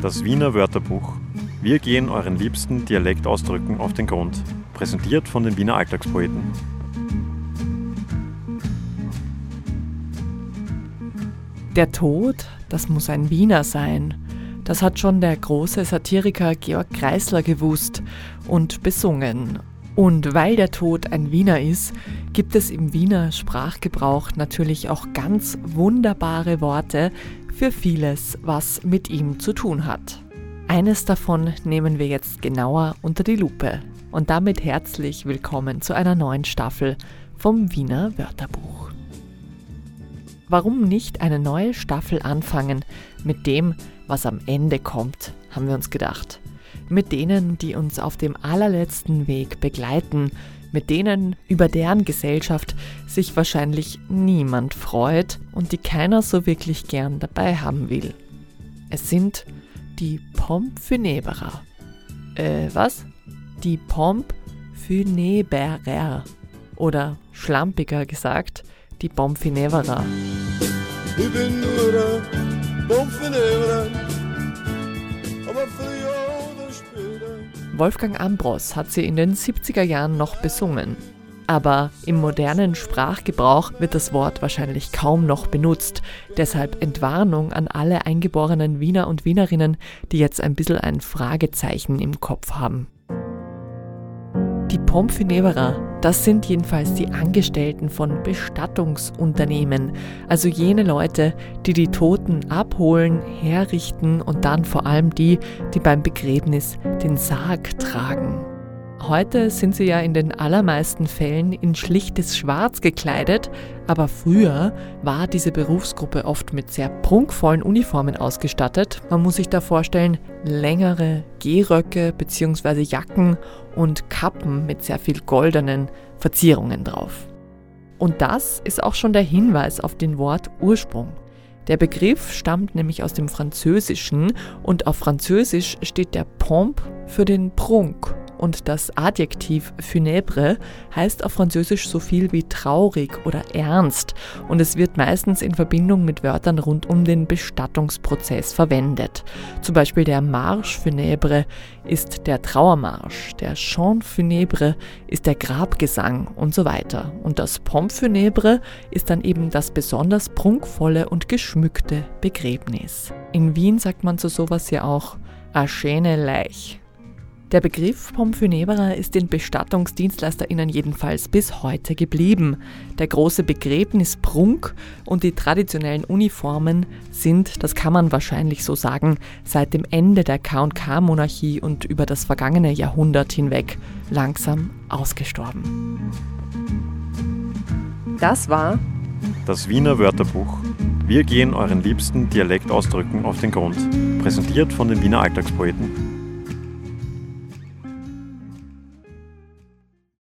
Das Wiener Wörterbuch. Wir gehen euren liebsten Dialektausdrücken auf den Grund. Präsentiert von den Wiener Alltagspoeten. Der Tod, das muss ein Wiener sein. Das hat schon der große Satiriker Georg Kreisler gewusst und besungen. Und weil der Tod ein Wiener ist, gibt es im Wiener Sprachgebrauch natürlich auch ganz wunderbare Worte für vieles, was mit ihm zu tun hat. Eines davon nehmen wir jetzt genauer unter die Lupe. Und damit herzlich willkommen zu einer neuen Staffel vom Wiener Wörterbuch. Warum nicht eine neue Staffel anfangen mit dem, was am Ende kommt, haben wir uns gedacht mit denen, die uns auf dem allerletzten Weg begleiten, mit denen, über deren Gesellschaft sich wahrscheinlich niemand freut und die keiner so wirklich gern dabei haben will. Es sind die Pompfuneberer. Äh, was? Die Pompfuneberer. Oder schlampiger gesagt, die Pompfuneberer. Ich bin nur ein Pompfuneberer, aber früher Wolfgang Ambros hat sie in den 70er Jahren noch besungen. Aber im modernen Sprachgebrauch wird das Wort wahrscheinlich kaum noch benutzt. Deshalb Entwarnung an alle eingeborenen Wiener und Wienerinnen, die jetzt ein bisschen ein Fragezeichen im Kopf haben. Die Pompfuneberer, das sind jedenfalls die Angestellten von Bestattungsunternehmen, also jene Leute, die die Toten abholen, herrichten und dann vor allem die, die beim Begräbnis den Sarg tragen. Heute sind sie ja in den allermeisten Fällen in schlichtes Schwarz gekleidet, aber früher war diese Berufsgruppe oft mit sehr prunkvollen Uniformen ausgestattet. Man muss sich da vorstellen, längere Gehröcke bzw. Jacken und Kappen mit sehr viel goldenen Verzierungen drauf. Und das ist auch schon der Hinweis auf den Wort Ursprung. Der Begriff stammt nämlich aus dem Französischen und auf Französisch steht der Pompe für den Prunk und das Adjektiv funèbre heißt auf Französisch so viel wie traurig oder ernst und es wird meistens in Verbindung mit Wörtern rund um den Bestattungsprozess verwendet. Zum Beispiel der Marche funèbre ist der Trauermarsch, der Chant funèbre ist der Grabgesang und so weiter. Und das Pompe funèbre ist dann eben das besonders prunkvolle und geschmückte Begräbnis. In Wien sagt man zu sowas ja auch a schöne Leich. Der Begriff Pompfuneberer ist den BestattungsdienstleisterInnen jedenfalls bis heute geblieben. Der große Begräbnisprunk und die traditionellen Uniformen sind, das kann man wahrscheinlich so sagen, seit dem Ende der KK-Monarchie und über das vergangene Jahrhundert hinweg langsam ausgestorben. Das war das Wiener Wörterbuch. Wir gehen euren liebsten Dialektausdrücken auf den Grund. Präsentiert von den Wiener Alltagspoeten.